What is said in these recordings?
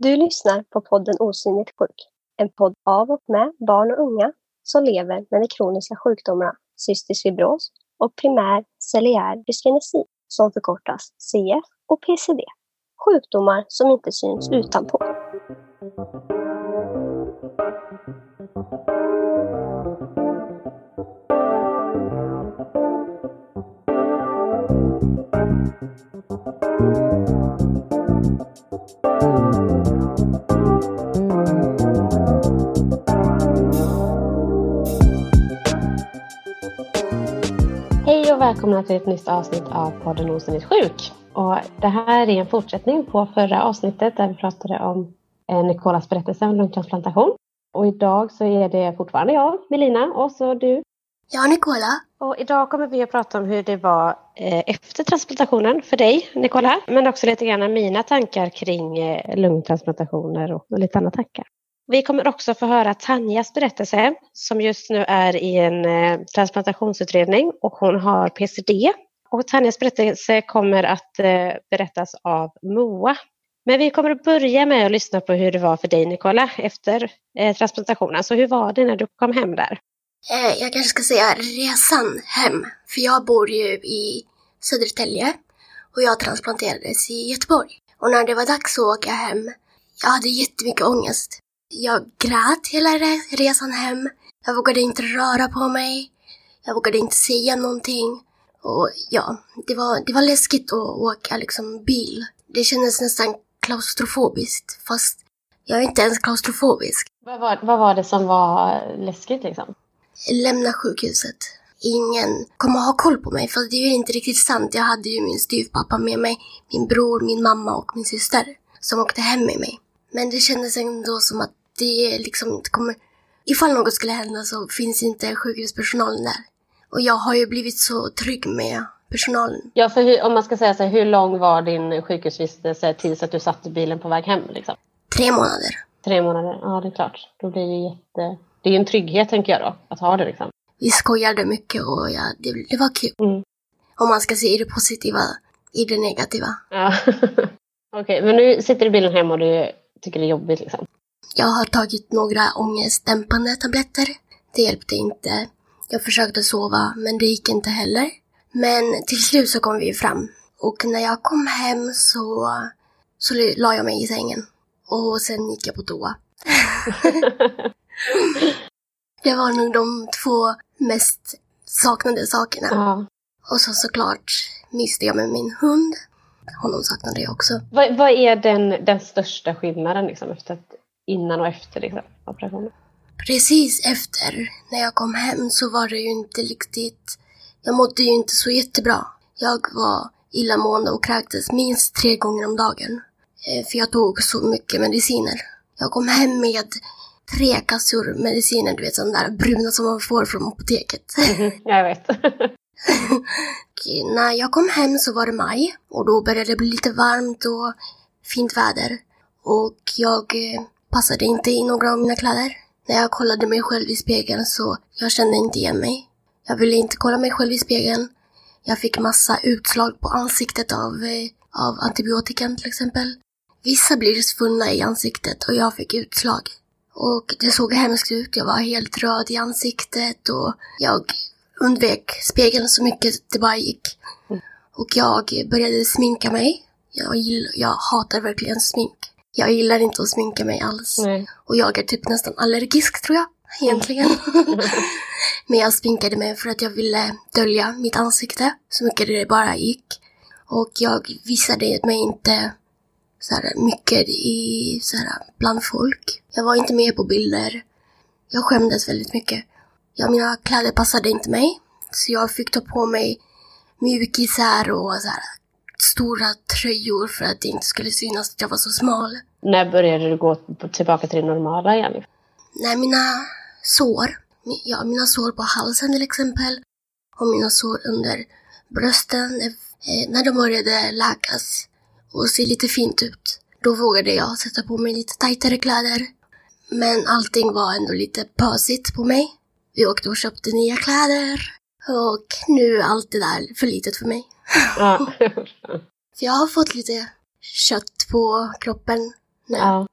Du lyssnar på podden Osynligt sjuk. En podd av och med barn och unga som lever med de kroniska sjukdomarna cystisk fibros och primär celiär dyskinesi som förkortas CF och PCD. Sjukdomar som inte syns utanpå. Hej och välkomna till ett nytt avsnitt av podden Osynligt sjuk. Och det här är en fortsättning på förra avsnittet där vi pratade om eh, Nicolas berättelse om lungtransplantation. Och idag så är det fortfarande jag, Melina, och så du. Ja, Nicola. Och idag kommer vi att prata om hur det var eh, efter transplantationen för dig, Nicola. Men också lite grann mina tankar kring eh, lungtransplantationer och lite andra tankar. Vi kommer också få höra Tanjas berättelse som just nu är i en eh, transplantationsutredning och hon har PCD. Och Tanjas berättelse kommer att berättas av Moa. Men vi kommer att börja med att lyssna på hur det var för dig Nicola efter transplantationen. Så hur var det när du kom hem där? Eh, jag kanske ska säga resan hem. För jag bor ju i Södertälje och jag transplanterades i Göteborg. Och när det var dags att åka hem, jag hade jättemycket ångest. Jag grät hela resan hem. Jag vågade inte röra på mig. Jag vågade inte säga någonting. Och ja, det var, det var läskigt att åka liksom bil. Det kändes nästan klaustrofobiskt, fast jag är inte ens klaustrofobisk. Vad var, vad var det som var läskigt liksom? Lämna sjukhuset. Ingen kommer ha koll på mig, för det är ju inte riktigt sant. Jag hade ju min styvpappa med mig, min bror, min mamma och min syster som åkte hem med mig. Men det kändes ändå som att det liksom inte kommer... Ifall något skulle hända så finns inte sjukhuspersonalen där. Och jag har ju blivit så trygg med personalen. Ja, för hur, om man ska säga så här, hur lång var din sjukhusvistelse tills att du satt i bilen på väg hem? Liksom? Tre månader. Tre månader, ja det är klart. Då blir det jätte... Det är ju en trygghet tänker jag då, att ha det liksom. Vi skojade mycket och ja, det, det var kul. Mm. Om man ska se i det positiva, i det negativa. Ja. Okej, men nu sitter du i bilen hem och du tycker det är jobbigt liksom. Jag har tagit några ångestdämpande tabletter. Det hjälpte inte. Jag försökte sova, men det gick inte heller. Men till slut så kom vi fram. Och när jag kom hem så, så la jag mig i sängen. Och sen gick jag på toa. Det var nog de två mest saknade sakerna. ja. Och så såklart myste jag med min hund. Honom saknade jag också. vad, vad är den, den största skillnaden liksom, efter att, innan och efter liksom, operationen? Precis efter, när jag kom hem, så var det ju inte riktigt... Jag mådde ju inte så jättebra. Jag var illamående och kräktes minst tre gånger om dagen. Eh, För jag tog så mycket mediciner. Jag kom hem med tre kassor mediciner, du vet sådana där bruna som man får från apoteket. jag vet. Och när jag kom hem så var det maj och då började det bli lite varmt och fint väder. Och jag eh, passade inte i några av mina kläder. När jag kollade mig själv i spegeln så jag kände inte igen mig. Jag ville inte kolla mig själv i spegeln. Jag fick massa utslag på ansiktet av, eh, av antibiotikan till exempel. Vissa blir svullna i ansiktet och jag fick utslag. Och det såg hemskt ut. Jag var helt röd i ansiktet och jag undvek spegeln så mycket det bara gick. Och jag började sminka mig. Jag, gill, jag hatar verkligen smink. Jag gillar inte att sminka mig alls. Nej. Och jag är typ nästan allergisk tror jag, egentligen. Men jag sminkade mig för att jag ville dölja mitt ansikte så mycket det bara gick. Och jag visade mig inte så här, mycket i, så här, bland folk. Jag var inte med på bilder. Jag skämdes väldigt mycket. Ja, mina kläder passade inte mig. Så jag fick ta på mig mjukisar och så här, stora tröjor för att det inte skulle synas att jag var så smal. När började du gå tillbaka till det normala igen? Nej, mina sår, ja, mina sår på halsen till exempel och mina sår under brösten, eh, när de började läkas och se lite fint ut, då vågade jag sätta på mig lite tajtare kläder. Men allting var ändå lite pösigt på mig. Vi åkte och köpte nya kläder och nu är allt det där för litet för mig. Ja. För jag har fått lite kött på kroppen nu. ja.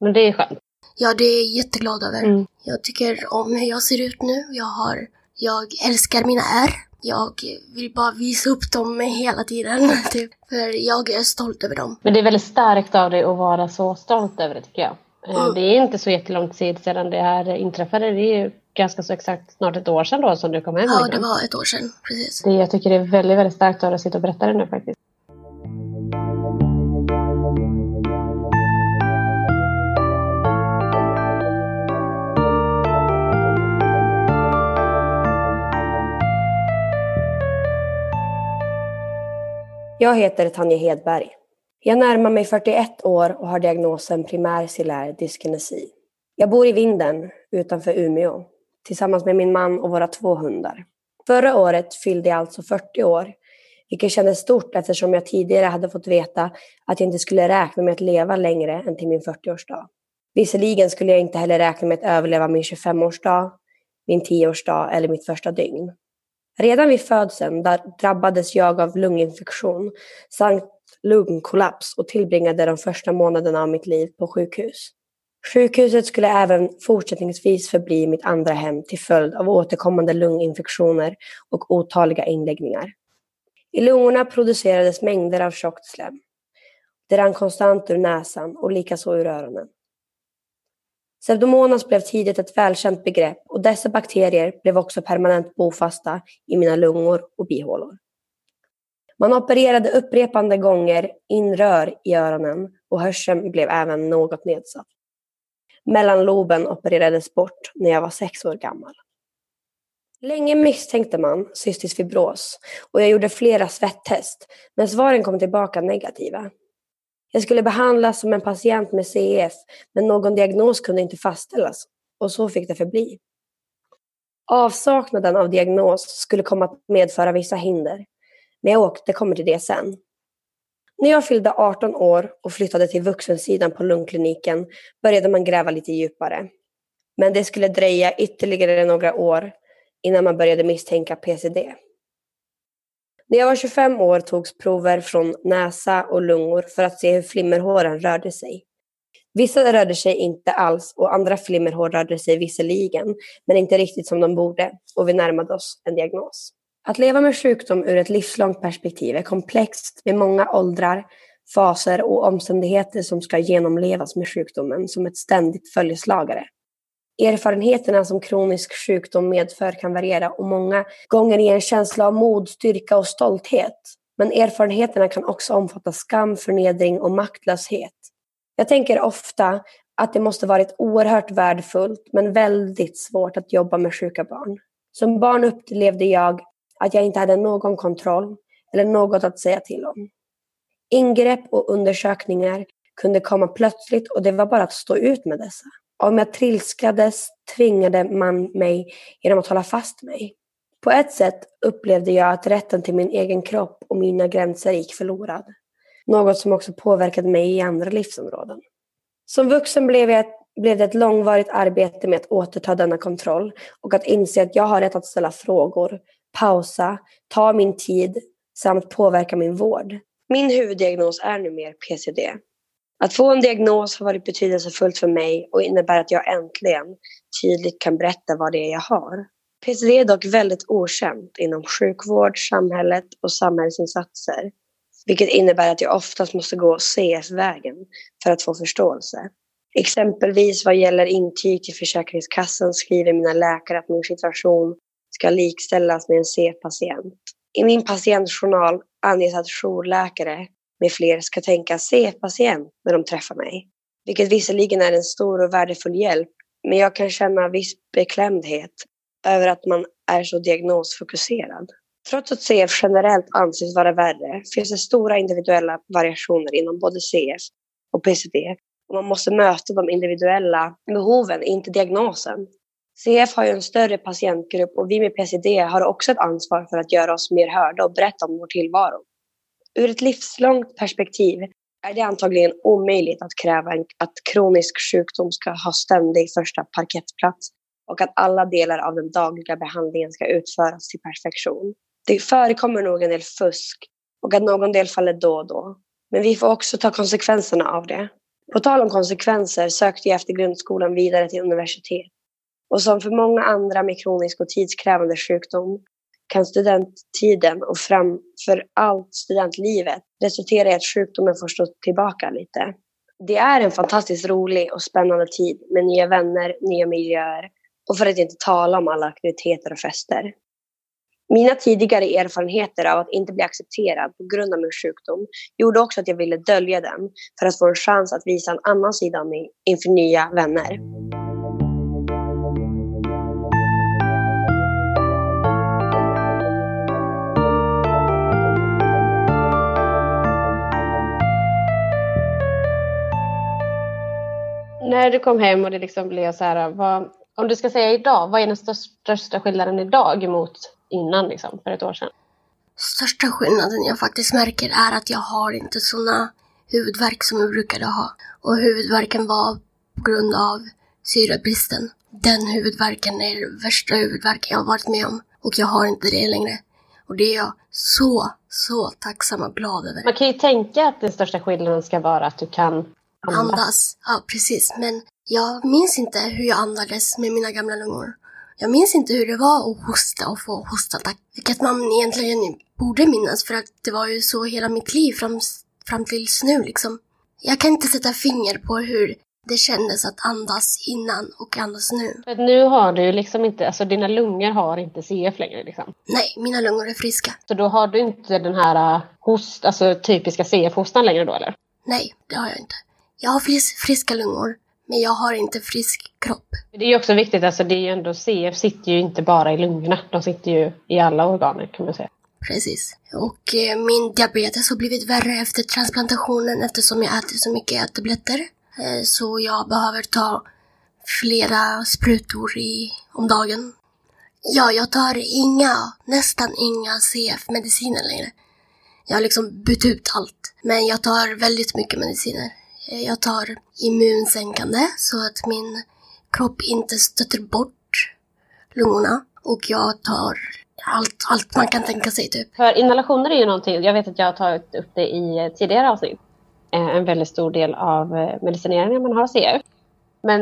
Men det är skönt. Ja, det är jag jätteglad över. Mm. Jag tycker om hur jag ser ut nu. Jag har, jag älskar mina ärr. Jag vill bara visa upp dem hela tiden. Typ. För jag är stolt över dem. Men det är väldigt starkt av dig att vara så stolt över det tycker jag. Eh, Mm. Det är inte så jättelång tid sedan det här inträffade. Det är ju ganska så exakt snart ett år sedan då som du kom hem. Ja, liksom. det var ett år sedan. Precis. det, jag tycker det är väldigt, väldigt starkt av dig att sitta och berätta det nu faktiskt. Jag heter Tanja Hedberg. Jag närmar mig 41 år och har diagnosen primär ciliär dyskinesi. Jag bor i Vinden utanför Umeå tillsammans med min man och våra två hundar. Förra året fyllde jag alltså 40 år, vilket kändes stort eftersom jag tidigare hade fått veta att jag inte skulle räkna med att leva längre än till min 40-årsdag. Visserligen skulle jag inte heller räkna med att överleva min 25-årsdag, min 10-årsdag eller mitt första dygn. Redan vid födseln där drabbades jag av lunginfektion samt lungkollaps och tillbringade de första månaderna av mitt liv på sjukhus. Sjukhuset skulle även fortsättningsvis förbli mitt andra hem till följd av återkommande lunginfektioner och otaliga inläggningar. I lungorna producerades mängder av tjockt slem. Det rann konstant ur näsan och likaså ur öronen. Pseudomonas blev tidigt ett välkänt begrepp och dessa bakterier blev också permanent bofasta i mina lungor och bihålor. Man opererade upprepande gånger in rör i öronen och hörseln blev även något nedsatt. Mellanloben opererades bort när jag var sex år gammal. Länge misstänkte man cystisk fibros och jag gjorde flera svettest, men svaren kom tillbaka negativa. Jag skulle behandlas som en patient med CF, men någon diagnos kunde inte fastställas och så fick det förbli. Avsaknaden av diagnos skulle komma att medföra vissa hinder, men jag återkommer till det sen. När jag fyllde 18 år och flyttade till vuxensidan på lungkliniken började man gräva lite djupare. Men det skulle dröja ytterligare några år innan man började misstänka PCD. När jag var 25 år togs prover från näsa och lungor för att se hur flimmerhåren rörde sig. Vissa rörde sig inte alls och andra flimmerhår rörde sig visserligen, men inte riktigt som de borde och vi närmade oss en diagnos. Att leva med sjukdom ur ett livslångt perspektiv är komplext med många åldrar, faser och omständigheter som ska genomlevas med sjukdomen som ett ständigt följeslagare. Erfarenheterna som kronisk sjukdom medför kan variera och många gånger ge en känsla av mod, styrka och stolthet. Men erfarenheterna kan också omfatta skam, förnedring och maktlöshet. Jag tänker ofta att det måste varit oerhört värdefullt men väldigt svårt att jobba med sjuka barn. Som barn upplevde jag att jag inte hade någon kontroll eller något att säga till om. Ingrepp och undersökningar kunde komma plötsligt och det var bara att stå ut med dessa. Om jag trilskades tvingade man mig genom att hålla fast mig. På ett sätt upplevde jag att rätten till min egen kropp och mina gränser gick förlorad. Något som också påverkade mig i andra livsområden. Som vuxen blev, jag, blev det ett långvarigt arbete med att återta denna kontroll och att inse att jag har rätt att ställa frågor, pausa, ta min tid samt påverka min vård. Min huvuddiagnos är numera PCD. Att få en diagnos har varit betydelsefullt för mig och innebär att jag äntligen tydligt kan berätta vad det är jag har. PCD är dock väldigt okänt inom sjukvård, samhället och samhällsinsatser. Vilket innebär att jag oftast måste gå CF-vägen för att få förståelse. Exempelvis vad gäller intyg till Försäkringskassan skriver mina läkare att min situation ska likställas med en CF-patient. I min patientjournal anges att jourläkare med fler ska tänka CF-patient när de träffar mig. Vilket visserligen är en stor och värdefull hjälp, men jag kan känna viss beklämdhet över att man är så diagnosfokuserad. Trots att CF generellt anses vara värre finns det stora individuella variationer inom både CF och PCD och man måste möta de individuella behoven, inte diagnosen. CF har ju en större patientgrupp och vi med PCD har också ett ansvar för att göra oss mer hörda och berätta om vår tillvaro. Ur ett livslångt perspektiv är det antagligen omöjligt att kräva att kronisk sjukdom ska ha ständig första parkettplats och att alla delar av den dagliga behandlingen ska utföras till perfektion. Det förekommer nog en del fusk och att någon del faller då och då. Men vi får också ta konsekvenserna av det. På tal om konsekvenser sökte jag efter grundskolan vidare till universitet. Och som för många andra med kronisk och tidskrävande sjukdom kan studenttiden och framför allt studentlivet resultera i att sjukdomen får stå tillbaka lite. Det är en fantastiskt rolig och spännande tid med nya vänner, nya miljöer och för att inte tala om alla aktiviteter och fester. Mina tidigare erfarenheter av att inte bli accepterad på grund av min sjukdom gjorde också att jag ville dölja den för att få en chans att visa en annan sida av mig inför nya vänner. När du kom hem och det liksom blev så här, vad, om du ska säga idag, vad är den största skillnaden idag mot innan, liksom, för ett år sedan? Största skillnaden jag faktiskt märker är att jag har inte såna huvudvärk som jag brukade ha. Och huvudvärken var på grund av syrebristen. Den huvudvärken är den värsta huvudvärken jag har varit med om. Och jag har inte det längre. Och det är jag så, så tacksam och glad över. Man kan ju tänka att den största skillnaden ska vara att du kan andas. Andas. Ja, precis. Men jag minns inte hur jag andades med mina gamla lungor. Jag minns inte hur det var att hosta och få hostattack. Vilket man egentligen borde minnas för att det var ju så hela mitt liv fram, fram tills nu liksom. Jag kan inte sätta finger på hur det kändes att andas innan och andas nu. För nu har du ju liksom inte, alltså dina lungor har inte CF längre liksom. Nej, mina lungor är friska. Så då har du inte den här uh, host, alltså typiska CF-hostan längre då eller? Nej, det har jag inte. Jag har fris, friska lungor, men jag har inte frisk kropp. Det är ju också viktigt, alltså det är ju ändå, CF sitter ju inte bara i lungorna, de sitter ju i alla organer kan man säga. Precis. Och eh, min diabetes har blivit värre efter transplantationen eftersom jag äter så mycket tabletter. Eh, så jag behöver ta flera sprutor i, om dagen. Ja, jag tar inga, nästan inga CF-mediciner längre. Jag har liksom bytt ut allt. Men jag tar väldigt mycket mediciner. Eh, Jag tar immunsänkande så att min kropp inte stöter bort lungorna. Och jag tar allt, allt man kan tänka sig typ. För inhalationer är ju någonting, jag vet att jag har tagit upp det i tidigare avsnitt. Eh, En väldigt stor del av eh, medicineringen man har CF. Men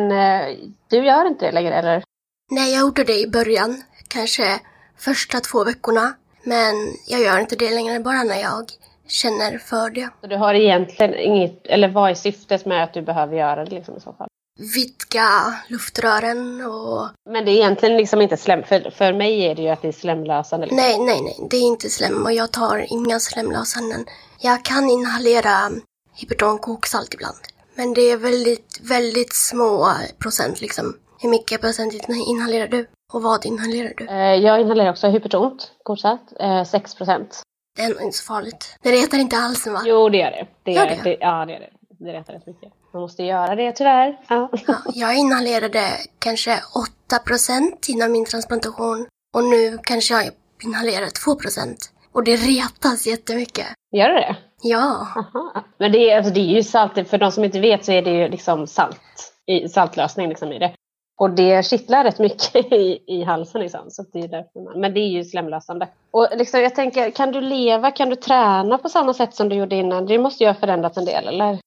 du gör inte det längre eller? Nej, jag gjorde det i början. Kanske första två veckorna. Men jag gör inte det längre bara när jag känner för det. Så du har egentligen inget, eller vad är syftet med att du behöver göra det liksom i så fall? Vidga luftrören och... Men det är egentligen liksom inte slem, för, för mig är det ju att det är slemlösande. Liksom. Nej, nej, nej. Det är inte slem och jag tar inga slemlösanden. Jag kan inhalera Hyperton koksalt ibland. Men det är väldigt, väldigt små procent liksom. Hur mycket procent inhalerar du? Och vad inhalerar du? Eh, Jag inhalerar också hypertont, korsat, eh, 6 procent. Det är nog inte så farligt. Det retar inte halsen va? Jo, det gör det. det, Gör är, det? det ja, det är det. Det retar rätt mycket. Man måste göra det tyvärr. Ja. Ja, jag inhalerade kanske 8 procent innan min transplantation. Och nu kanske jag inhalerar 2 procent. Och det retas jättemycket. Gör det det? Ja, Aha. Men det är, alltså, det är ju salt, för de som inte vet så är det ju liksom salt, i, saltlösning liksom i det. Och det kittlar rätt mycket i, i halsen liksom. Så det är därför man, men det är ju slemlösande. Och liksom, jag tänker, kan du leva, kan du träna på samma sätt som du gjorde innan? Det måste ju ha förändrats en del, eller?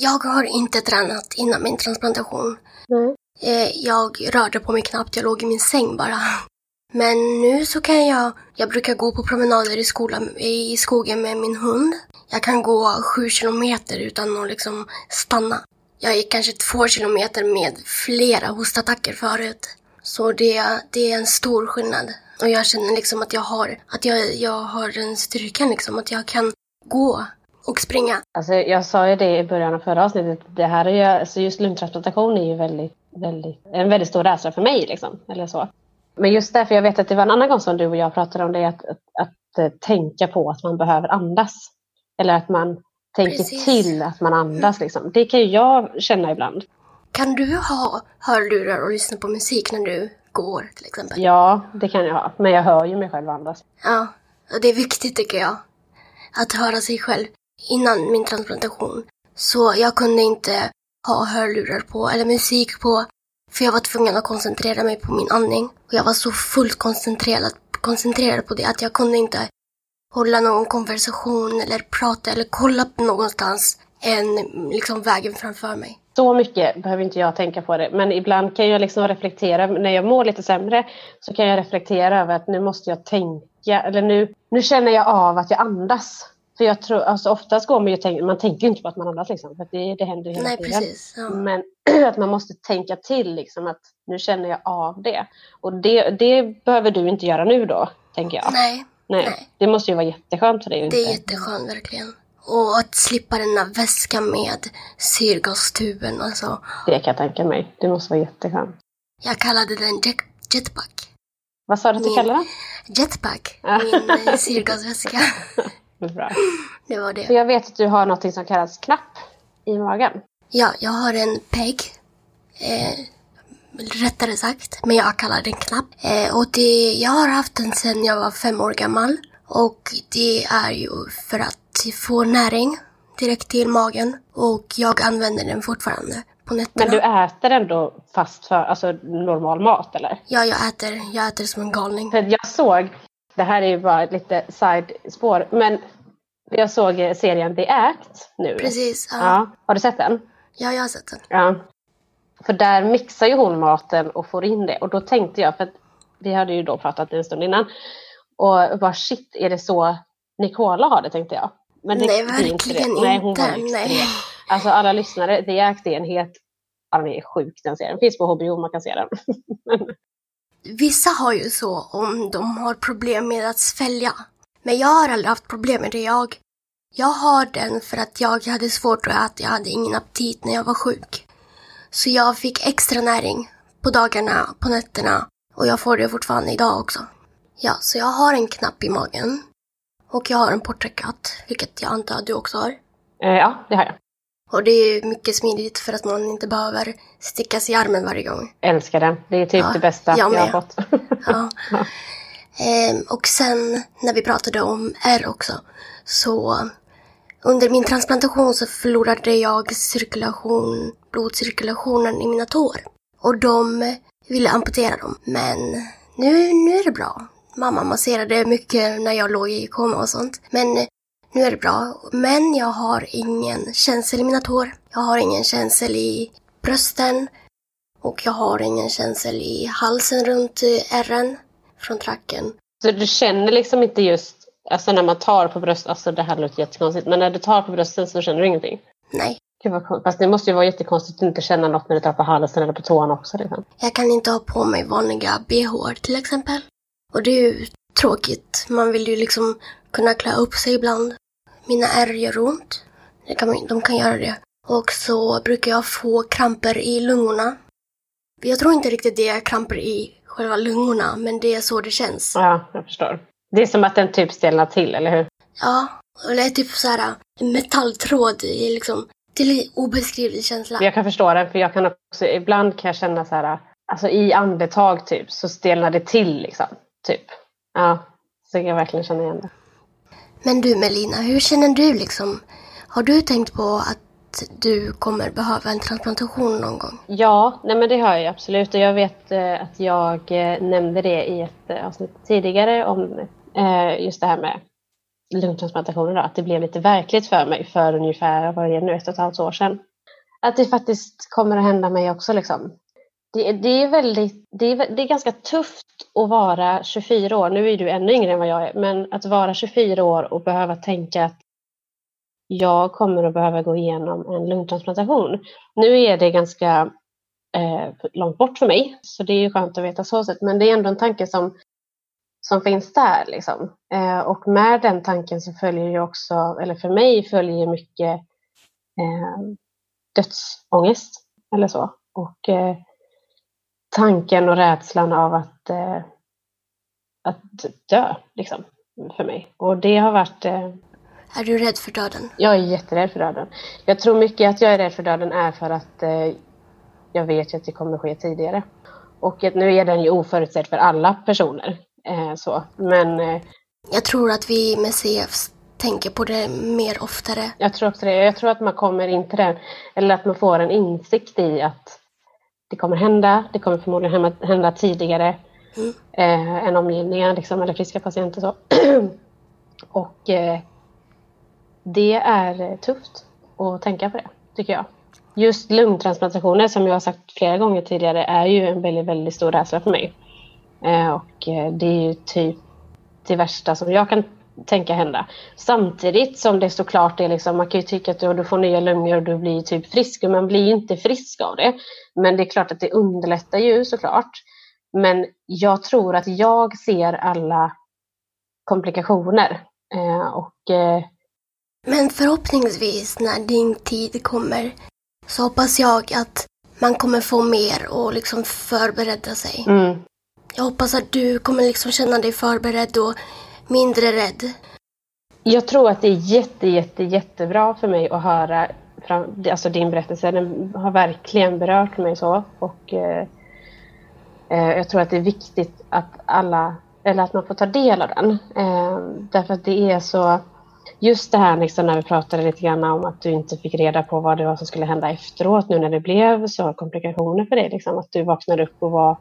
jag har inte tränat innan min transplantation. Mm. Jag rörde på mig knappt, jag låg i min säng bara. Men nu så kan jag, jag brukar gå på promenader i, skolan, i skogen med min hund. Jag kan gå sju kilometer utan att liksom stanna. Jag gick kanske två kilometer med flera hostattacker förut. Så det, det är en stor skillnad. Och jag känner liksom att jag har, att jag, jag har den styrkan liksom, att jag kan gå och springa. Alltså, jag sa ju det i början av förra avsnittet. Det här är ju, alltså just lungtransplantation är ju väldigt, väldigt, en väldigt stor rädsla för mig. Liksom, eller så. Men just därför, jag vet att det var en annan gång som du och jag pratade om det, att, att, att eh, tänka på att man behöver andas. Eller att man tänker Precis. till att man andas. Liksom. Det kan ju jag känna ibland. Kan du ha hörlurar och lyssna på musik när du går till exempel? Ja, det kan jag ha. Men jag hör ju mig själv andas. Ja, och det är viktigt tycker jag. Att höra sig själv. Innan min transplantation så jag kunde inte ha hörlurar på eller musik på. För jag var tvungen att koncentrera mig på min andning. Och jag var så fullt koncentrerad, koncentrerad på det att jag kunde inte hålla någon konversation eller prata eller kolla någonstans än liksom vägen framför mig. Så mycket behöver inte jag tänka på det. Men ibland kan jag liksom reflektera. När jag mår lite sämre så kan jag reflektera över att nu måste jag tänka. Eller nu, nu känner jag av att jag andas. För jag tror, alltså oftast går man ju tänka, man tänker inte på att man andas liksom. För det, det händer ju hela Nej, tiden. precis. Ja. Men att man måste tänka till liksom att nu känner jag av det. Och det, det behöver du inte göra nu då, tänker jag. Nej, Nej. nej. Det måste ju vara jätteskönt för dig. att det är inte- jätteskönt verkligen. Och att slippa den där väskan med syrgastuben. Alltså, Det kan jag tänka mig. Det måste vara jätteskönt. jag kallade den jet, jetpack. Vad sa du att du kallade Jetpack, Ja. min eh, syrgasväska. den? Bra. Det var För det. jag vet att du har något som kallas knapp i magen. Ja, jag har en PEG. Eh, rättare sagt, men jag kallar den knapp. Eh, och det, jag har haft den sedan jag var fem år gammal. Och det är ju för att få näring direkt till magen. Och jag använder den fortfarande på nätterna. Men du äter ändå fast för alltså, normal mat eller? Ja, jag äter, jag äter som en galning. För jag såg, det här är ju bara lite side-spår, men jag såg serien The Act nu. Precis, ja. Ja. Har du sett den? Ja, jag har sett den. Ja. För där mixar ju hon maten och får in det. Och då tänkte jag, för att vi hade ju då pratat en stund innan. Och bara shit, är det så Nicola har det tänkte jag. Men det, Nej, är inte verkligen det. Nej, hon var extrem. Alltså alla lyssnare, The Act är en helt, ja den är sjuk den serien. Finns på HBO, man kan se den. Vissa har ju så om de har problem med att svälja. Men jag har aldrig haft problem med det. Jag, jag har den för att jag hade svårt att äta. Jag hade ingen aptit när jag var sjuk. Så jag fick extra näring på dagarna, på nätterna. Och jag får det fortfarande idag också. Ja, så jag har en knapp i magen. Och jag har en portakatt, vilket jag antar att du också har. Eh, ja, det har jag. Och det är mycket smidigt för att man inte behöver sticka sig i armen varje gång. Älskar den. Det är typ Ja, det bästa jag jag, har fått. Ja. Ehm, och sen när vi pratade om R också, så under min transplantation så förlorade jag cirkulation, blodcirkulationen i mina tår. Och de ville amputera dem. Men nu, nu är det bra. Mamma masserade mycket när jag låg i koma och sånt. Men nu är det bra. Men jag har ingen känsel i mina tår. Jag har ingen känsel i brösten. Och jag har ingen känsel i halsen runt ärren från tracken. Så du känner liksom inte just, alltså när man tar på bröstet, alltså det här låter jättekonstigt, men när du tar på bröstet så känner du ingenting. Nej, Gud vad. Fast det måste ju vara jättekonstigt att inte känna något när du tar på halsen eller på tårna också. Liksom. jag kan inte ha på mig vanliga bh till exempel. Och det är ju tråkigt. Man vill ju liksom kunna klä upp sig ibland. Mina ärr gör ont. Det kan, man- de kan göra det. Och så brukar jag få kramper i lungorna. Jag tror inte riktigt det är kramper i själva lungorna, men det är så det känns. Ja, jag förstår. Det är som att den typ stelnar till, eller hur? Ja, och det är typ så här metalltråd i liksom. Det är en obeskrivlig känsla. Jag kan förstå det, för jag kan också, ibland kan jag känna så här, alltså i andetag typ, så stelnar det till liksom. Typ. Ja, så jag verkligen känna igen det. Men du Melina, hur känner du liksom? Har du tänkt på att du kommer behöva en transplantation någon gång? Ja, nej men det har jag absolut. Och jag vet eh, att jag eh, nämnde det i ett eh, avsnitt tidigare om eh, just det här med lungtransplantationer. Då, att det blev lite verkligt för mig för ungefär, vad är det nu, ett och ett halvt år sedan. Att det faktiskt kommer att hända mig också. Liksom. Det, det, är väldigt, det, är, det är ganska tufft att vara 24 år. Nu är du ännu yngre än vad jag är. Men att vara 24 år och behöva tänka att jag kommer att behöva gå igenom en lungtransplantation. Nu är det ganska eh, långt bort för mig, så det är ju skönt att veta så sätt. Men det är ändå en tanke som, som finns där. Liksom. Eh, och med den tanken så följer ju också, eller för mig följer mycket eh, dödsångest eller så. Och eh, tanken och rädslan av att, eh, att dö, liksom, för mig. Och det har varit eh, Är du rädd för döden? jag är jätterädd för döden. Jag tror mycket att jag är rädd för döden är för att eh, jag vet ju att det kommer ske tidigare. Och nu är den ju oförutsedd för alla personer. Eh, så. Men eh, Jag tror att vi med CF tänker på det mer oftare. jag tror också det. Jag tror att man kommer in till det. Eller att man får en insikt i att det kommer hända. Det kommer förmodligen hända, tidigare Mm. eh, än omgivningen liksom, eller friska patienter. Så. och eh, det är tufft. att tänka på det, tycker jag. Just lungtransplantationer, som jag har sagt flera gånger tidigare, är ju en väldigt, väldigt stor rädsla för mig. Eh, och eh, det är ju typ det värsta som jag kan tänka hända. Samtidigt som det såklart är liksom, man kan ju tycka att du, får nya lungor och du blir typ frisk, och man blir ju inte frisk av det. Men det är klart att det underlättar ju såklart. Men jag tror att jag ser alla komplikationer. Eh, och. Men förhoppningsvis när din tid kommer så hoppas jag att man kommer få mer och liksom förbereda sig. Mm. Jag hoppas att du kommer liksom känna dig förberedd och mindre rädd. Jag tror att det är jätte, jätte, jättebra för mig att höra alltså din berättelse. Den har verkligen berört mig så. Och eh, eh, jag tror att det är viktigt att alla, eller att man får ta del av den. Eh, därför att det är så, just det här liksom när vi pratade lite grann om att du inte fick reda på vad det var som skulle hända efteråt nu när det blev så komplikationer för dig. Liksom, att du vaknade upp och var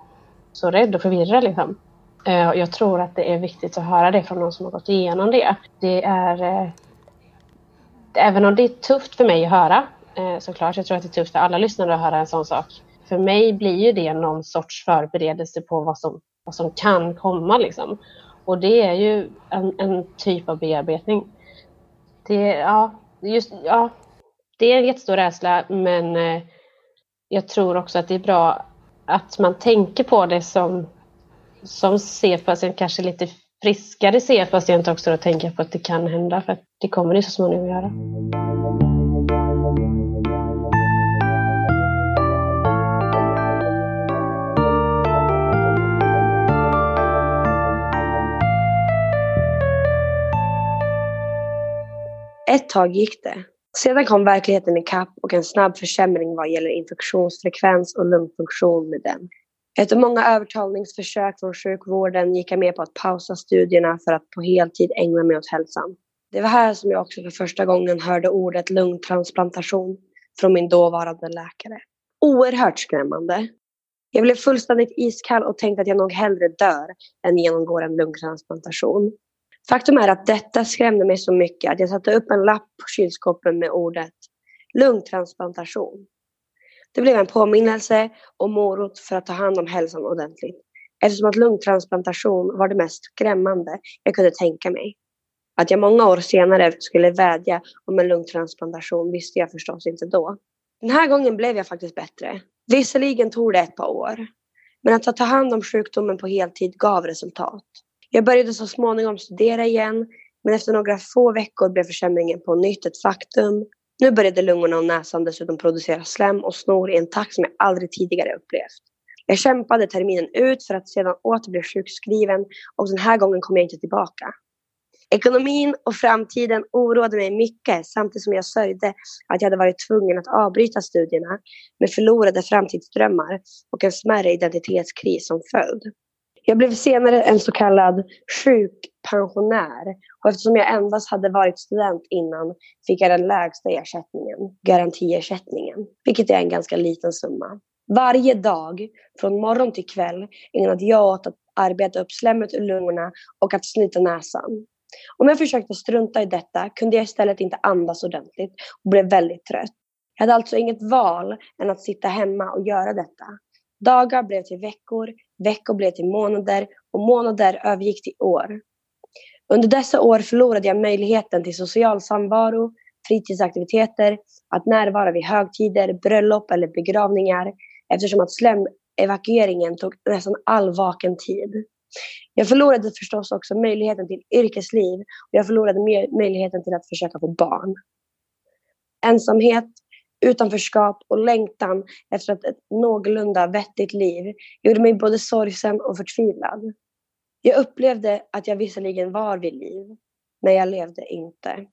så rädd och förvirrad. Liksom. Eh, jag tror att det är viktigt att höra det från någon som har gått igenom det. Det är... Eh, även om det är tufft för mig att höra, eh, såklart, jag tror att det är tufft för alla lyssnare att höra en sån sak. För mig blir ju det någon sorts förberedelse på vad som, vad som kan komma. Liksom. Och det är ju en, en typ av bearbetning. Det, ja, just, ja, det är en jättestor rädsla, men jag tror också att det är bra att man tänker på det som som CF-patient, kanske lite friskare CF-patient också och tänka på att det kan hända för att det kommer det så småningom att göra. Ett tag gick det. Sedan kom verkligheten ikapp och en snabb försämring vad gäller infektionsfrekvens och lungfunktion med den. Efter många övertalningsförsök från sjukvården gick jag med på att pausa studierna för att på heltid ägna mig åt hälsan. Det var här som jag också för första gången hörde ordet lungtransplantation från min dåvarande läkare. Oerhört skrämmande. Jag blev fullständigt iskall och tänkte att jag nog hellre dör än genomgår en lungtransplantation. Faktum är att detta skrämde mig så mycket att jag satte upp en lapp på kylskåpet med ordet lungtransplantation. Det blev en påminnelse och morot för att ta hand om hälsan ordentligt. Eftersom att lungtransplantation var det mest skrämmande jag kunde tänka mig. Att jag många år senare skulle vädja om en lungtransplantation visste jag förstås inte då. Den här gången blev jag faktiskt bättre. Visserligen tog det ett par år. Men att ta hand om sjukdomen på heltid gav resultat. Jag började så småningom studera igen men efter några få veckor blev försämringen på nytt ett faktum nu började lungorna och näsan dessutom producera slem och snor i en takt som jag aldrig tidigare upplevt. Jag kämpade terminen ut för att sedan åter bli sjukskriven och den här gången kom jag inte tillbaka. Ekonomin och framtiden oroade mig mycket samtidigt som jag sörjde att jag hade varit tvungen att avbryta studierna med förlorade framtidsdrömmar och en smärre identitetskris som följd. Jag blev senare en så kallad sjukpensionär och eftersom jag endast hade varit student innan fick jag den lägsta ersättningen, garantiersättningen, vilket är en ganska liten summa. Varje dag, från morgon till kväll, ägnade jag åt att arbeta upp slemmet ur lungorna och att snyta näsan. Om jag försökte strunta i detta kunde jag istället inte andas ordentligt och blev väldigt trött. Jag hade alltså inget val än att sitta hemma och göra detta. Dagar blev till veckor, veckor blev till månader och månader övergick till år. Under dessa år förlorade jag möjligheten till social samvaro, fritidsaktiviteter, att närvara vid högtider, bröllop eller begravningar eftersom att slemevakueringen tog nästan all vaken tid. Jag förlorade förstås också möjligheten till yrkesliv och jag förlorade möjligheten till att försöka få barn. Ensamhet, utanförskap och längtan efter ett någorlunda vettigt liv gjorde mig både sorgsen och förtvivlad. Jag upplevde att jag visserligen var vid liv, men jag levde inte.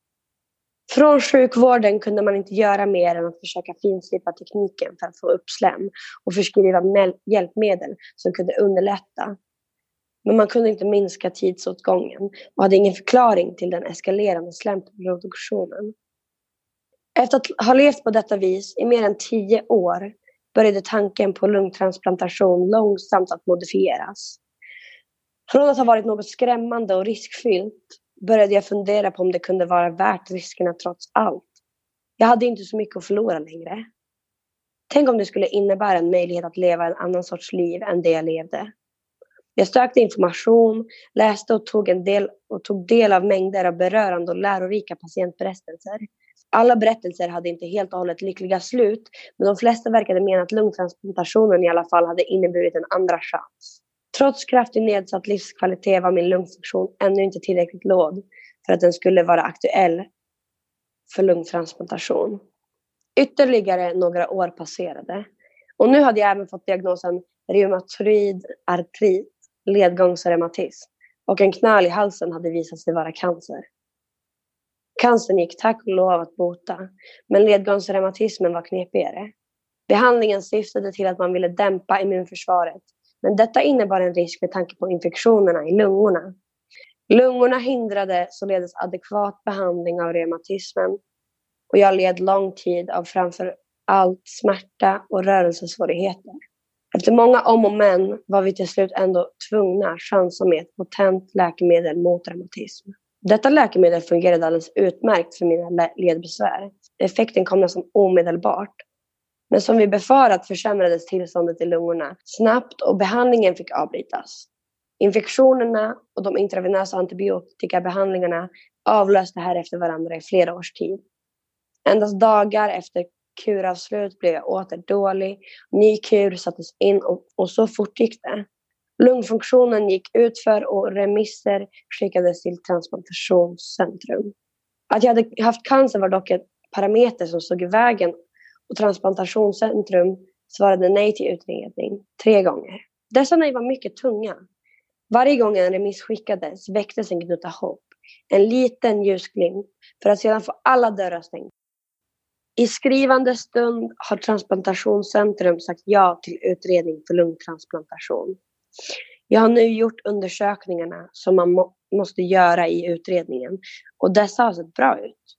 Från sjukvården kunde man inte göra mer än att försöka finslipa tekniken för att få upp slem och förskriva hjälpmedel som kunde underlätta. Men man kunde inte minska tidsåtgången och hade ingen förklaring till den eskalerande slemproduktionen. Efter att ha levt på detta vis i mer än tio år började tanken på lungtransplantation långsamt att modifieras. Från att ha varit något skrämmande och riskfyllt började jag fundera på om det kunde vara värt riskerna trots allt. Jag hade inte så mycket att förlora längre. Tänk om det skulle innebära en möjlighet att leva en annan sorts liv än det jag levde. Jag sökte information, läste och tog, en del, och tog del av mängder av berörande och lärorika patientberättelser. Alla berättelser hade inte helt och hållet lyckliga slut, men de flesta verkade mena att lungtransplantationen i alla fall hade inneburit en andra chans. Trots kraftigt nedsatt livskvalitet var min lungfunktion ännu inte tillräckligt låg för att den skulle vara aktuell för lungtransplantation. Ytterligare några år passerade och nu hade jag även fått diagnosen reumatoid artrit, ledgångsreumatism och en knöl i halsen hade visat sig vara cancer. Cancern gick tack och lov att bota, men ledgångsreumatismen var knepigare. Behandlingen syftade till att man ville dämpa immunförsvaret, men detta innebar en risk med tanke på infektionerna i lungorna. Lungorna hindrade således adekvat behandling av reumatismen och jag led lång tid av framför allt smärta och rörelsesvårigheter. Efter många om och men var vi till slut ändå tvungna att chansa med ett potent läkemedel mot reumatism. Detta läkemedel fungerade alldeles utmärkt för mina ledbesvär. Effekten kom nästan omedelbart. Men som vi befarat försämrades tillståndet i lungorna snabbt och behandlingen fick avbrytas. Infektionerna och de intravenösa antibiotikabehandlingarna avlöste här efter varandra i flera års tid. Endast dagar efter kuravslut blev jag åter dålig. Ny kur sattes in och, och så fortgick det. Lungfunktionen gick utför och remisser skickades till transplantationscentrum. Att jag hade haft cancer var dock ett parameter som stod i vägen och transplantationscentrum svarade nej till utredning tre gånger. Dessa nej var mycket tunga. Varje gång en remiss skickades väcktes en gnutta hopp, en liten ljusglimt, för att sedan få alla dörrar stängda. I skrivande stund har transplantationscentrum sagt ja till utredning för lungtransplantation. Jag har nu gjort undersökningarna som man må måste göra i utredningen och dessa har sett alltså bra ut.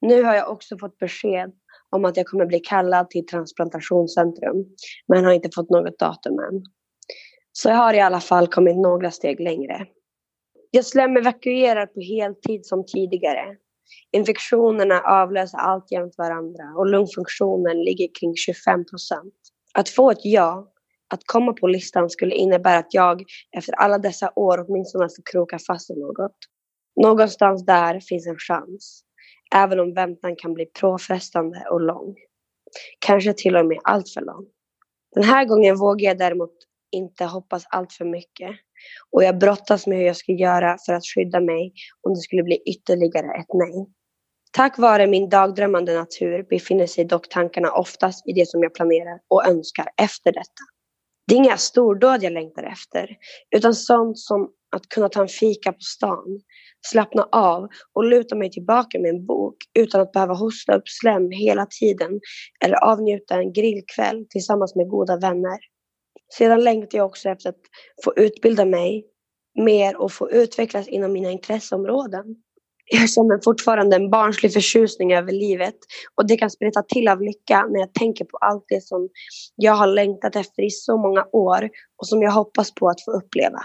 Nu har jag också fått besked om att jag kommer bli kallad till transplantationscentrum men har inte fått något datum än. Så jag har i alla fall kommit några steg längre. Jag slemevakuerar på heltid som tidigare. Infektionerna avlöser alltjämt varandra och lungfunktionen ligger kring 25 procent. Att få ett ja att komma på listan skulle innebära att jag efter alla dessa år åtminstone ska kroka fast i något. Någonstans där finns en chans, även om väntan kan bli påfrestande och lång. Kanske till och med allt för lång. Den här gången vågar jag däremot inte hoppas allt för mycket och jag brottas med hur jag ska göra för att skydda mig om det skulle bli ytterligare ett nej. Tack vare min dagdrömmande natur befinner sig dock tankarna oftast i det som jag planerar och önskar efter detta. Det är inga stordåd jag längtar efter, utan sånt som att kunna ta en fika på stan, slappna av och luta mig tillbaka med en bok utan att behöva hosta upp slem hela tiden eller avnjuta en grillkväll tillsammans med goda vänner. Sedan längtar jag också efter att få utbilda mig mer och få utvecklas inom mina intresseområden. Jag känner fortfarande en barnslig förtjusning över livet och det kan spreta till av lycka när jag tänker på allt det som jag har längtat efter i så många år och som jag hoppas på att få uppleva.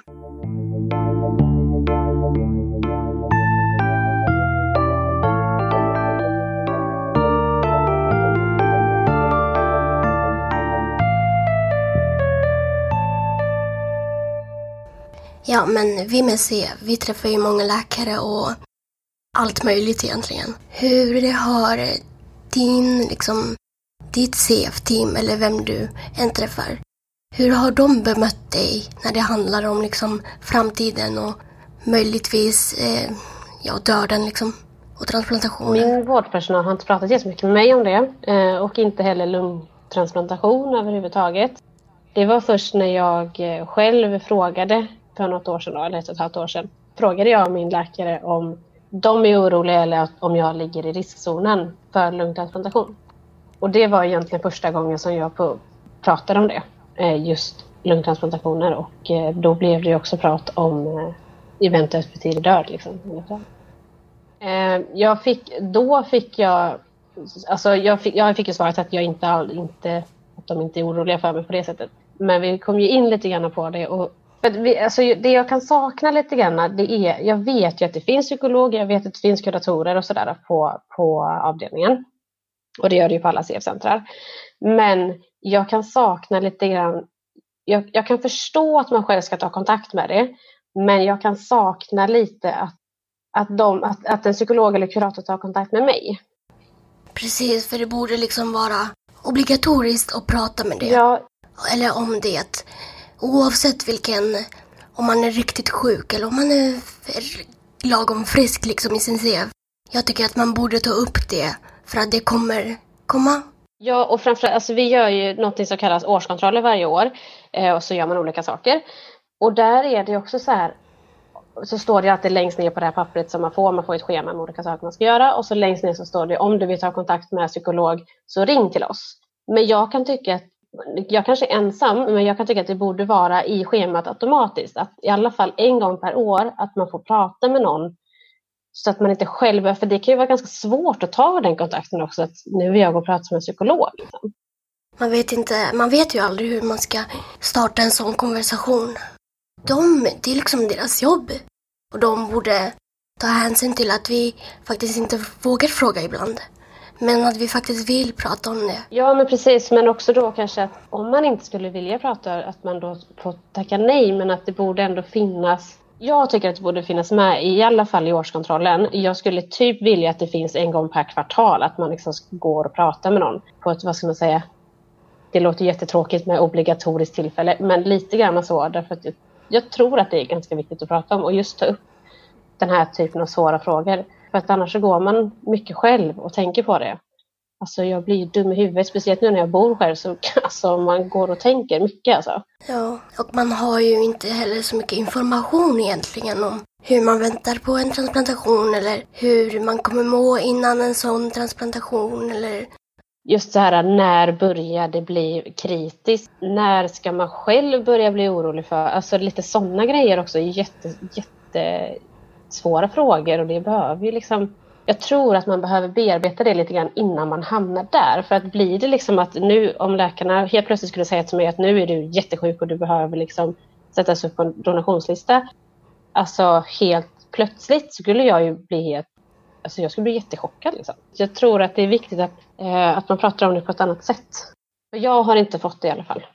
Ja, men vi med C, vi träffar ju många läkare och allt möjligt egentligen. Hur har eh, din, liksom, ditt CF-team eller vem du än träffar, hur har de bemött dig när det handlar om liksom framtiden och möjligtvis eh, ja, döden liksom? Och transplantationen? Min vårdpersonal har inte pratat jättemycket med mig om det eh, och inte heller lungtransplantation överhuvudtaget. Det var först när jag eh, själv frågade för något år sedan, eller ett och ett halvt år sedan, frågade jag min läkare om de är oroliga eller om jag ligger i riskzonen för lungtransplantation. Och det var egentligen första gången som jag pratade om det, eh, just lungtransplantationer och eh, då blev det också prat om eh, eventuellt för tidig död. Liksom. Jag fick, då fick jag, alltså jag fick, jag fick ju svaret att jag inte, inte, att de inte är oroliga för mig på det sättet. Men vi kom ju in lite grann på det och vi, alltså, det jag kan sakna lite grann, det är, jag vet ju att det finns psykologer, jag vet att det finns kuratorer och sådär på, på avdelningen. Och det gör det ju på alla CF-centrar. Men jag kan sakna lite grann, jag, jag, kan förstå att man själv ska ta kontakt med det, men jag kan sakna lite att, att, de, att, att en psykolog eller kurator tar kontakt med mig. Precis, för det borde liksom vara obligatoriskt att prata med det. Ja. Eller om det. Oavsett vilken, om man är riktigt sjuk eller om man är lagom frisk liksom i sin CV. Jag tycker att man borde ta upp det för att det kommer komma. Ja, och framförallt, alltså vi gör ju något som kallas årskontroller varje år eh, och så gör man olika saker. Och där är det också så här, så står det alltid längst ner på det här pappret som man får, man får ett schema med olika saker man ska göra och så längst ner så står det om du vill ta kontakt med psykolog så ring till oss. Men jag kan tycka att jag kanske är ensam, men jag kan tycka att det borde vara i schemat automatiskt. Att i alla fall en gång per år att man får prata med någon så att man inte själv, för det kan ju vara ganska svårt att ta den kontakten också, att nu vill jag gå och prata med en psykolog. Liksom. Man vet inte, man vet ju aldrig hur man ska starta en sån konversation. De, det är liksom deras jobb. Och de borde ta hänsyn till att vi faktiskt inte vågar fråga ibland. Men att vi faktiskt vill prata om det. Ja, men precis. Men också då kanske att om man inte skulle vilja prata, att man då får tacka nej. Men att det borde ändå finnas jag tycker att det borde finnas med i alla fall i årskontrollen. Jag skulle typ vilja att det finns en gång per kvartal att man liksom går och pratar med någon på ett, vad ska man säga, det låter jättetråkigt med obligatoriskt tillfälle, men lite grann så därför att jag, jag tror att det är ganska viktigt att prata om och just ta upp den här typen av svåra frågor. För att annars så går man mycket själv och tänker på det. Alltså jag blir dum i huvudet, speciellt nu när jag bor själv så alltså, man går och tänker mycket alltså. Ja, och man har ju inte heller så mycket information egentligen om hur man väntar på en transplantation eller hur man kommer må innan en sån transplantation eller Just så här, när börjar det bli kritiskt? När ska man själv börja bli orolig för? Alltså lite sådana grejer också är jätte, jätte svåra frågor och det behöver ju liksom jag tror att man behöver bearbeta det lite grann innan man hamnar där. För att blir det liksom att nu om läkarna helt plötsligt skulle säga till mig att nu är du jättesjuk och du behöver liksom sättas upp på en donationslista. Alltså helt plötsligt skulle jag ju bli helt Alltså jag skulle bli jättechockad. Liksom. Jag tror att det är viktigt att, eh, att man pratar om det på ett annat sätt. Jag har inte fått det i alla fall.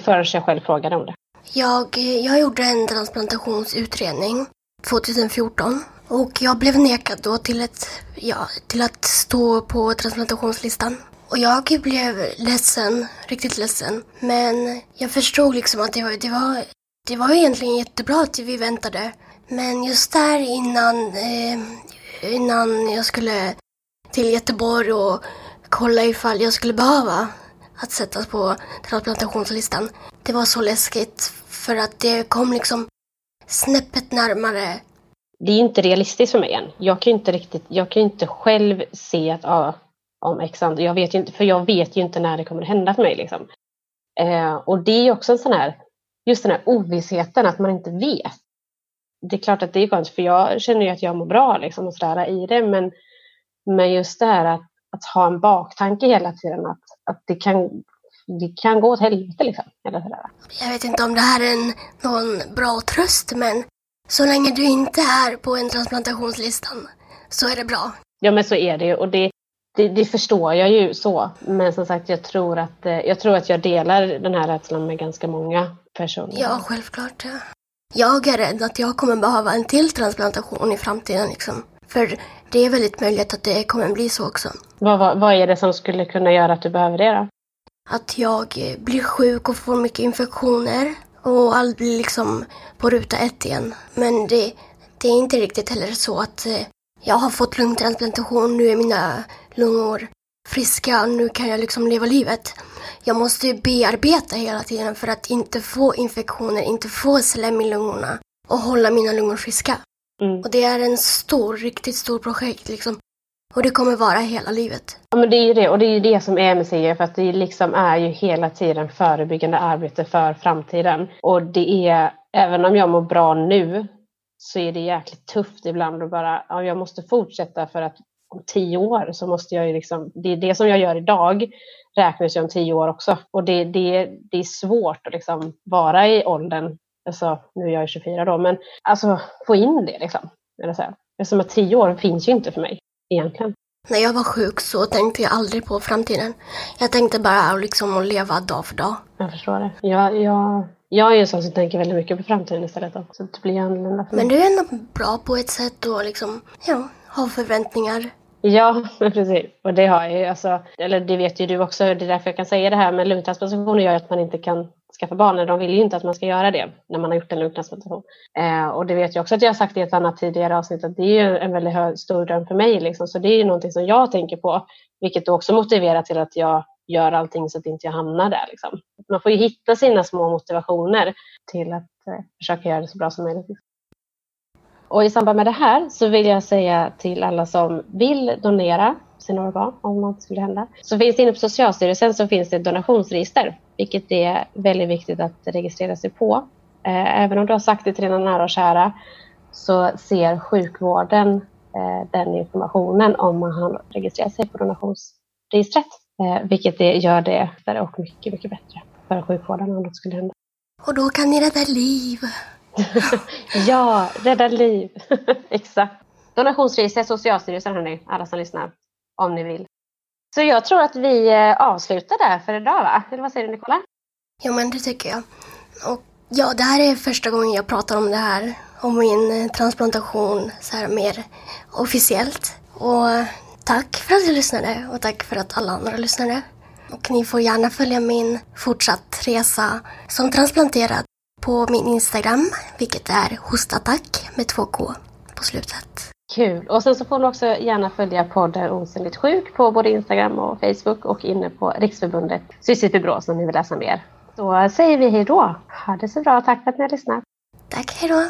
Förrän jag själv frågade om det. Jag, eh, jag gjorde en transplantationsutredning 2014 och jag blev nekad då till, ett, ja, till att stå på transplantationslistan. Och jag blev ledsen, riktigt ledsen. Men jag förstod liksom att det var, det var, det var egentligen jättebra att vi väntade. Men just där innan, eh, innan jag skulle till Göteborg och kolla ifall jag skulle behöva att sättas på transplantationslistan. Det var så läskigt för att det kom liksom snäppet närmare det är inte realistiskt för mig än. Jag kan inte riktigt, jag kan inte själv se att ah, om x jag vet ju inte, för jag vet ju inte när det kommer att hända för mig. Liksom. Eh, och det är också en sån här, just den här ovissheten att man inte vet. Det är klart att det är skönt för jag känner ju att jag mår bra liksom, och sådär i det men, men just det här att, att ha en baktanke hela tiden att, att det, kan, det kan gå åt helvete. Liksom, eller sådär. Jag vet inte om det här är en, någon bra tröst men så länge du inte är på en transplantationslistan så är det bra. Ja men så är det och det, det, det, förstår jag ju så. Men som sagt jag tror, att, eh, jag tror att jag delar den här rädslan med ganska många personer. Ja, självklart. Ja. Jag är rädd att jag kommer behöva en till transplantation i framtiden liksom. För det är väldigt möjligt att det kommer bli så också. Vad, vad, vad är det som skulle kunna göra att du behöver det då? Att jag blir sjuk och får mycket infektioner och allt blir liksom på ruta ett igen. Men det, det är inte riktigt heller så att eh, jag har fått lungtransplantation, nu är mina lungor friska, nu kan jag liksom leva livet. Jag måste bearbeta hela tiden för att inte få infektioner, inte få slem i lungorna och hålla mina lungor friska. Mm. Och det är en stor, riktigt stor projekt liksom. Och det kommer vara hela livet. Ja men det är ju det och det är ju det som är museer för att det liksom är ju hela tiden förebyggande arbete för framtiden. Och det är, även om jag mår bra nu så är det jäkligt tufft ibland att bara, ja jag måste fortsätta för att om tio år så måste jag ju liksom, det är det som jag gör idag räknas ju om tio år också. Och det, det, det är svårt att liksom vara i åldern, alltså nu är jag 24 då, men alltså få in det liksom. Eller så här. Eftersom att tio år finns ju inte för mig egentligen. När jag var sjuk så tänkte jag aldrig på framtiden. Jag tänkte bara liksom att leva dag för dag. Jag förstår det. Jag, jag, jag är ju en sån som tänker väldigt mycket på framtiden istället. Då. Så det blir annorlunda för mig. Men du är ändå bra på ett sätt att liksom, ja, ha förväntningar. Ja, precis. Och det har jag ju. Alltså, eller det vet ju du också. Det är därför jag kan säga det här. Men lungtransplantationer gör att man inte kan skaffa barn. De vill ju inte att man ska göra det när man har gjort en lungtransplantation. Eh, och det vet jag också att jag har sagt i ett annat tidigare avsnitt att det är ju en väldigt hög, stor dröm för mig. Liksom. Så det är ju någonting som jag tänker på. Vilket då också motiverar till att jag gör allting så att inte jag hamnar där. Liksom. Man får ju hitta sina små motivationer till att eh, försöka göra det så bra som möjligt. Och i samband med det här så vill jag säga till alla som vill donera sina organ, om något skulle hända, så finns det inne på Socialstyrelsen så finns det ett donationsregister, vilket är väldigt viktigt att registrera sig på. Eh, även om du har sagt det till dina nära och kära så ser sjukvården eh, den informationen om man har registrerat sig på donationsregistret, eh, vilket det gör det lättare och mycket, mycket bättre för sjukvården om något skulle hända. Och då kan ni rädda liv. ja, rädda liv. Exakt. Donationsregistret Socialstyrelsen hörni, alla som lyssnar, om ni vill. Så jag tror att vi eh, avslutar där för idag va? Eller vad säger du Nicola? Ja men det tycker jag. Och ja, det här är första gången jag pratar om det här. Om min eh, transplantation så här mer officiellt. Och tack för att du lyssnade och tack för att alla andra lyssnade. Och ni får gärna följa min fortsatt resa som transplanterad på min Instagram, vilket är hostattack med två K på slutet. Kul! Och sen så får du också gärna följa podden Osynligt sjuk på både Instagram och Facebook och inne på Riksförbundet Cystisk fibros om ni vill läsa mer. Då säger vi hej då! Ha det så bra, tack för att ni har lyssnat! Tack, hej då!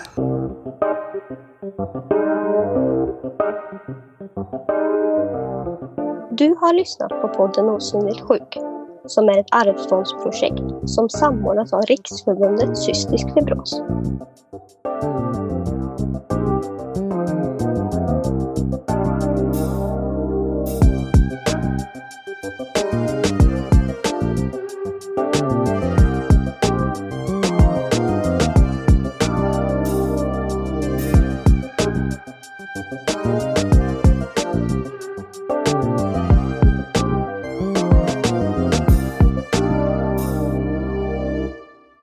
Du har lyssnat på podden Osynligt sjuk som är ett arvsfondsprojekt som samordnas av Riksförbundet Cystisk fibros.